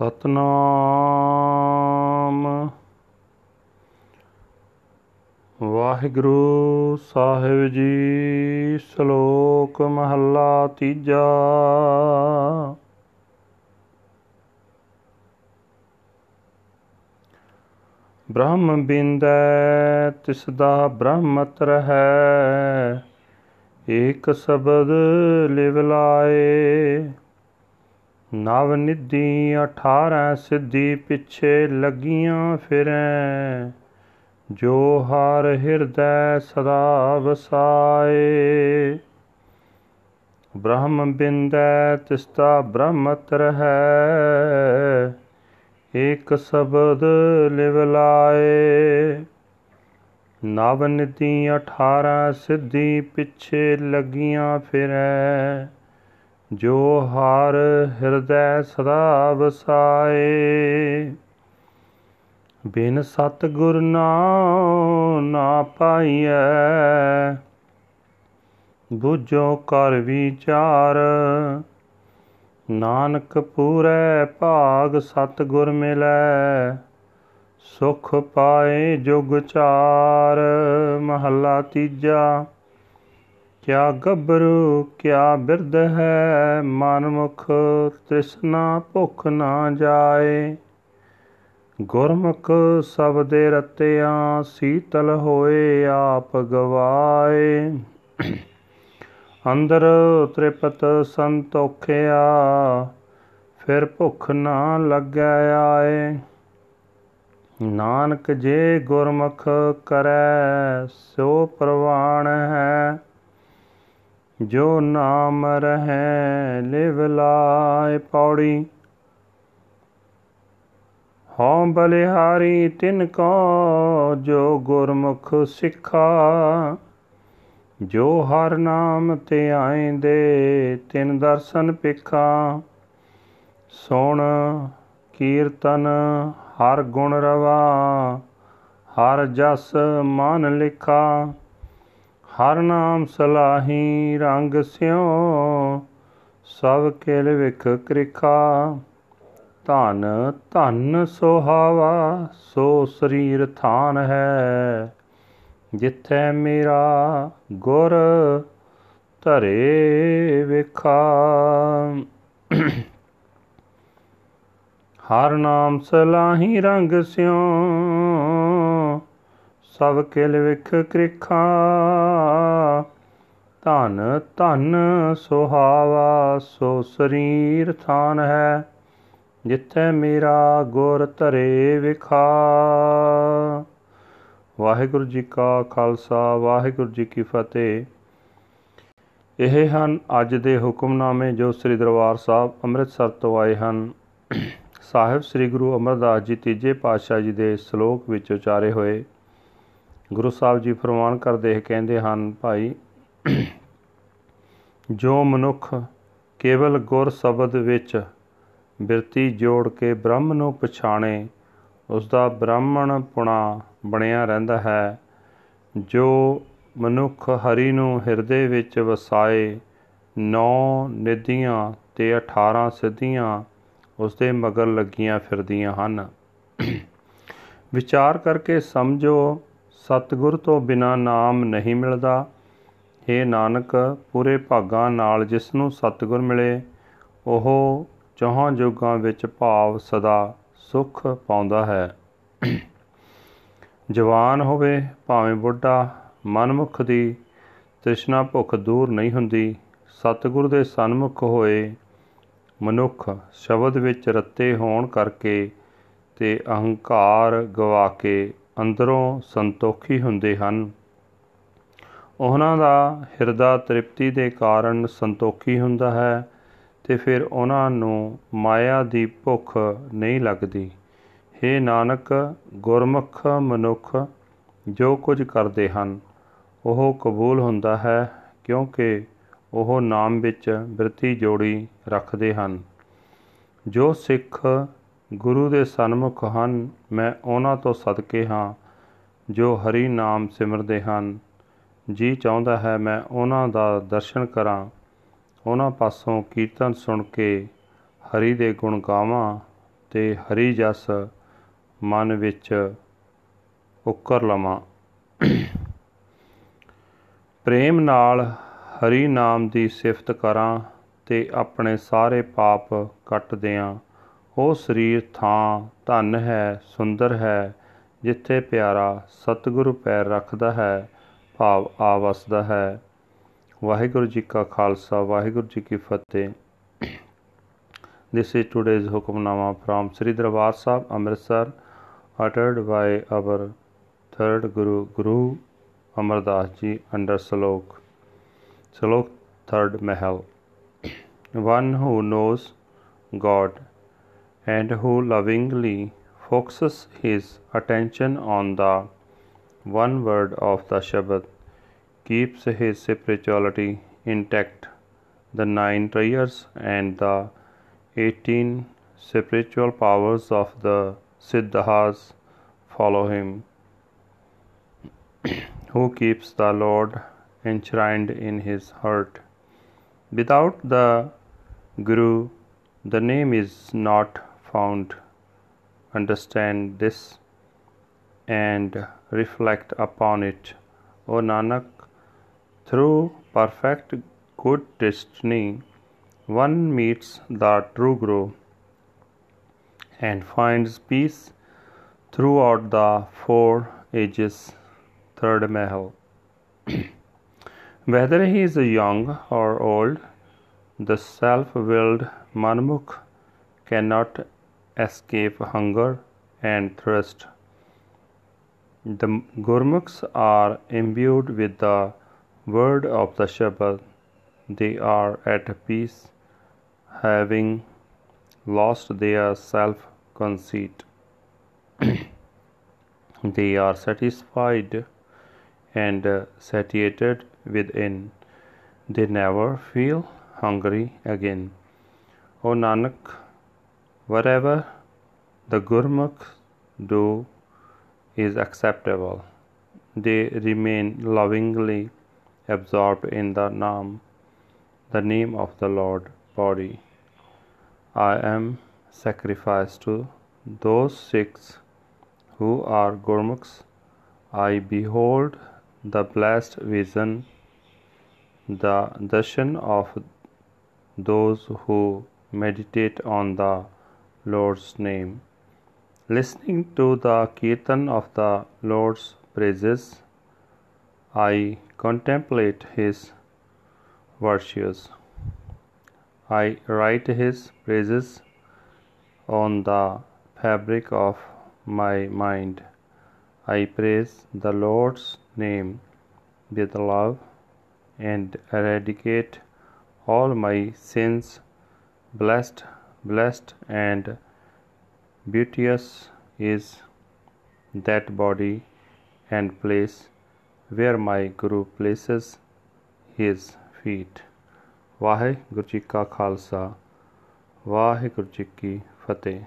ਸਤਨਾਮ। ਵਾਹਿਗੁਰੂ ਸਾਹਿਬ ਜੀ, ਸ਼ਲੋਕ ਮਹੱਲਾ ਤੀਜਾ। ਬ੍ਰਹਮ ਬਿੰਦੈ ਤਿਸ ਦਾ ਬ੍ਰਹਮਤ ਰਹੈ ਏਕ ਸ਼ਬਦ ਲਿਵ ਲਾਏ। ਨਵ ਨਿਧੀ 18 ਸਿੱਧੀ ਪਿੱਛੇ ਲੱਗੀਆਂ ਫਿਰੈ, ਜੋ ਹਰ ਹਿਰਦੈ ਸਦਾ ਵਸਾਏ। ਬ੍ਰਹਮ ਬਿੰਦੈ ਤਿਸਤਾ ਬ੍ਰਹਮਤ ਰਹੈ, ਏਕ ਸ਼ਬਦ ਲਿਵ ਲਾਏ। ਨਵ ਨਿਧੀ 18 ਸਿੱਧੀ ਪਿੱਛੇ ਲੱਗੀਆਂ ਫਿਰੈ ਜੋ ਹਰ ਹਿਰਦੈ ਸਦਾ ਵਸਾਏ। ਬਿਨ ਸਤ ਗੁਰ ਨਾਮ ਨਾ ਪਾਈਐ। ਬੁਝੋ ਕਰ ਵਿਚਾਰ। ਨਾਨਕ ਪੂਰੈ ਭਾਗ ਸਤ ਗੁਰ ਮਿਲੈ। ਸੁਖ ਪਾਏ ਜੁਗ ਚਾਰ। ਮਹੱਲਾ ਤੀਜਾ। ਕਿਆ ਗੱਭਰੂ, ਕਿਆ ਬਿਰਧ ਹੈ, ਮਨਮੁਖ ਤ੍ਰਿਸ਼ਨਾ ਭੁਖ ਨਾ ਜਾਏ। ਗੁਰਮੁਖ ਸਬਦੇ ਰਤਿਆਂ ਸੀਤਲ ਹੋਏ, ਆਪ ਗਵਾਏ। ਅੰਦਰ ਤ੍ਰਿਪਤ ਸੰਤੋਖਿਆ ਫਿਰ ਭੁਖ ਨਾ ਲੱਗੈ ਆਏ। ਨਾਨਕ ਜੇ ਗੁਰਮੁਖ ਕਰੈ ਸੋ ਪ੍ਰਵਾਣ ਹੈ। ਜੋ ਨਾਮ ਰਹੈ ਲਿਵ ਲਾਇ ਪੌੜੀ। ਹਉ ਬਲਿਹਾਰੀ ਤਿਨ ਕੋ ਜੋ ਗੁਰਮੁਖ ਸਿੱਖਾ। ਜੋ ਹਰ ਨਾਮ ਤੇ ਆਇਂਦੇ ਤਿਨ ਦਰਸ਼ਨ ਪਿਖਾ ਸੁਣ, ਕੀਰਤਨ, ਹਰ ਗੁਣ ਰਵਾ, ਹਰ ਜਸ ਮਨ ਲਿਖਾ। ਹਰ ਨਾਮ ਸਲਾਹੀ ਰੰਗ ਸਿਉ, ਸਭ ਕੇਲ ਵਿਖ ਕ੍ਰਿਖਾ। ਧਨ ਧਨ ਸੁਹਾਵਾ, ਸੋ ਸਰੀਰ ਥਾਨ ਹੈ। ਜਿੱਥੈ ਮੇਰਾ ਗੁਰ ਧਰੇ ਵਿਖਾ। ਹਰ ਨਾਮ ਸਲਾਹੀ ਰੰਗ ਸਿਉ ਸਭ ਕਿਲ ਵਿਖ ਕ੍ਰਿਖਾ। ਧਨ ਧਨ ਸੁਹਾਵਾ, ਸੋ ਸਰੀਰ ਥਾਨ ਹੈ, ਜਿੱਥੇ ਮੇਰਾ ਗੁਰ ਧਰੇ ਵਿਖਾ। ਵਾਹਿਗੁਰੂ ਜੀ ਕਾ ਖਾਲਸਾ, ਵਾਹਿਗੁਰੂ ਜੀ ਕੀ ਫਤਿਹ। ਇਹ ਹਨ ਅੱਜ ਦੇ ਹੁਕਮਨਾਮੇ ਜੋ ਸ੍ਰੀ ਦਰਬਾਰ ਸਾਹਿਬ ਅੰਮ੍ਰਿਤਸਰ ਤੋਂ ਆਏ ਹਨ। ਸਾਹਿਬ ਸ੍ਰੀ ਗੁਰੂ ਅਮਰਦਾਸ ਜੀ ਤੀਜੇ ਪਾਤਸ਼ਾਹ ਜੀ ਦੇ ਸ਼ਲੋਕ ਵਿੱਚ ਉਚਾਰੇ ਹੋਏ। ਗੁਰੂ ਸਾਹਿਬ ਜੀ ਫਰਮਾਨ ਕਰਦੇ ਕਹਿੰਦੇ ਹਨ, ਭਾਈ, ਜੋ ਮਨੁੱਖ ਕੇਵਲ ਗੁਰ ਸ਼ਬਦ ਵਿੱਚ ਬਿਰਤੀ ਜੋੜ ਕੇ ਬ੍ਰਹਮ ਨੂੰ ਪਛਾਣੇ ਉਸ ਦਾ ਬ੍ਰਾਹਮਣ ਪੁਣਾ ਬਣਿਆ ਰਹਿੰਦਾ ਹੈ। ਜੋ ਮਨੁੱਖ ਹਰੀ ਨੂੰ ਹਿਰਦੇ ਵਿੱਚ ਵਸਾਏ, ਨੌ ਨਿਧੀਆਂ ਤੇ 18 ਸਿੱਧੀਆਂ ਉਸ ਦੇ ਮਗਰ ਲੱਗੀਆਂ ਫਿਰਦੀਆਂ ਹਨ। ਵਿਚਾਰ ਕਰਕੇ ਸਮਝੋ ਸਤਿਗੁਰ ਤੋਂ ਬਿਨਾ ਨਾਮ ਨਹੀਂ ਮਿਲਦਾ। हे ਨਾਨਕ, ਪੂਰੇ ਭਾਗਾਂ ਨਾਲ ਜਿਸ ਨੂੰ ਸਤਿਗੁਰ ਮਿਲੇ, ਉਹ ਚੌਹਾਂ ਜੁਗਾਂ ਵਿੱਚ ਭਾਵ ਸਦਾ ਸੁਖ ਪਾਉਂਦਾ ਹੈ। ਜਵਾਨ ਹੋਵੇ, ਭਾਵੇਂ ਬੁੱਢਾ, ਮਨਮੁਖ ਦੀ ਤ੍ਰਿਸ਼ਨਾ ਭੁੱਖ ਦੂਰ ਨਹੀਂ ਹੁੰਦੀ। ਸਤਿਗੁਰ ਦੇ ਸਨਮੁਖ ਹੋਏ ਮਨੁੱਖ ਸ਼ਬਦ ਵਿੱਚ ਰੱਤੇ ਹੋਣ ਕਰਕੇ ਤੇ ਅਹੰਕਾਰ ਗਵਾ ਕੇ ਅੰਦਰੋਂ ਸੰਤੋਖੀ ਹੁੰਦੇ ਹਨ। ਉਹਨਾਂ ਦਾ ਹਿਰਦਾ ਤ੍ਰਿਪਤੀ ਦੇ ਕਾਰਨ ਸੰਤੋਖੀ ਹੁੰਦਾ ਹੈ ਤੇ ਫਿਰ ਉਹਨਾਂ ਨੂੰ ਮਾਇਆ ਦੀ ਭੁੱਖ ਨਹੀਂ ਲੱਗਦੀ। हे ਨਾਨਕ, ਗੁਰਮੁਖ ਮਨੁੱਖ, ਜੋ ਕੁਝ ਕਰਦੇ ਹਨ, ਉਹ ਕਬੂਲ ਹੁੰਦਾ ਹੈ ਕਿਉਂਕਿ ਉਹ ਨਾਮ ਵਿੱਚ ਬਿਰਤੀ ਜੋੜੀ ਰੱਖਦੇ ਹਨ। ਜੋ ਸਿੱਖ ਗੁਰੂ ਦੇ ਸਨਮੁਖ ਹਨ, ਮੈਂ ਉਹਨਾਂ ਤੋਂ ਸਦਕੇ ਹਾਂ, ਜੋ ਹਰੀ ਨਾਮ ਸਿਮਰਦੇ ਹਨ। ਜੀ ਚਾਹੁੰਦਾ ਹੈ ਮੈਂ ਉਹਨਾਂ ਦਾ ਦਰਸ਼ਨ ਕਰਾਂ। ਉਹਨਾਂ ਪਾਸੋਂ ਕੀਰਤਨ ਸੁਣ ਕੇ ਹਰੀ ਦੇ ਗੁਣ ਗਾਵਾਂ ਤੇ ਹਰੀ ਜਸ ਮਨ ਵਿੱਚ ਉਕਰ ਲਵਾਂ। ਪ੍ਰੇਮ ਨਾਲ ਹਰੀ ਨਾਮ ਦੀ ਸਿਫਤ ਕਰਾਂ ਤੇ ਆਪਣੇ ਸਾਰੇ ਪਾਪ ਕੱਟ ਦਿਆਂ। ਉਹ ਸਰੀਰ ਥਾਂ ਧਨ ਹੈ ਸੁੰਦਰ ਹੈ ਜਿੱਥੇ ਪਿਆਰਾ ਸਤਿਗੁਰੂ ਪੈਰ ਰੱਖਦਾ ਹੈ ਭਾਵ ਆ ਵਸਦਾ ਹੈ ਵਾਹਿਗੁਰੂ ਜੀ ਕਾ ਖਾਲਸਾ ਵਾਹਿਗੁਰੂ ਜੀ ਕੀ Fateh this is today's Hukamnama from Sri Darbar Sahib Amritsar uttered by our third guru guru Amardas ji under slok slok third mahal one who knows god and who lovingly focuses his attention on the one word of the Shabad keeps his spirituality intact. The nine prayers and the 18 spiritual powers of the Siddhas follow him. Who keeps the Lord enshrined in his heart. Without the Guru, the name is not found. Understand this and reflect upon it. O Nanak, through perfect good destiny, one meets the true Guru and finds peace throughout the four ages. Third Mahal. Whether he is young or old, the self willed Manmukh cannot escape hunger and thirst. The Gurmukhs are imbued with the word of the Shabad. They are at peace having lost their self conceit. they are satisfied and satiated within. They never feel hungry again. O Nanak, whatever the Gurmukhs do is acceptable. They remain lovingly absorbed in the Naam, the name of the Lord body. I am sacrificed to those Sikhs who are Gurmukhs. I behold the blessed vision, the darshan of those who meditate on the Lord's name. Listening to the kirtan of the Lord's praises, I contemplate his virtues. I write his praises on the fabric of my mind. I praise the Lord's name with love and eradicate all my sins. Blessed, blessed, and beauteous is that body and place where my Guru places his feet. Waheguru ji ਕਾ ਖਾਲਸਾ ਵਾਹਿਗੁਰੂ ਜੀ ਕੀ ਫਤਿਹ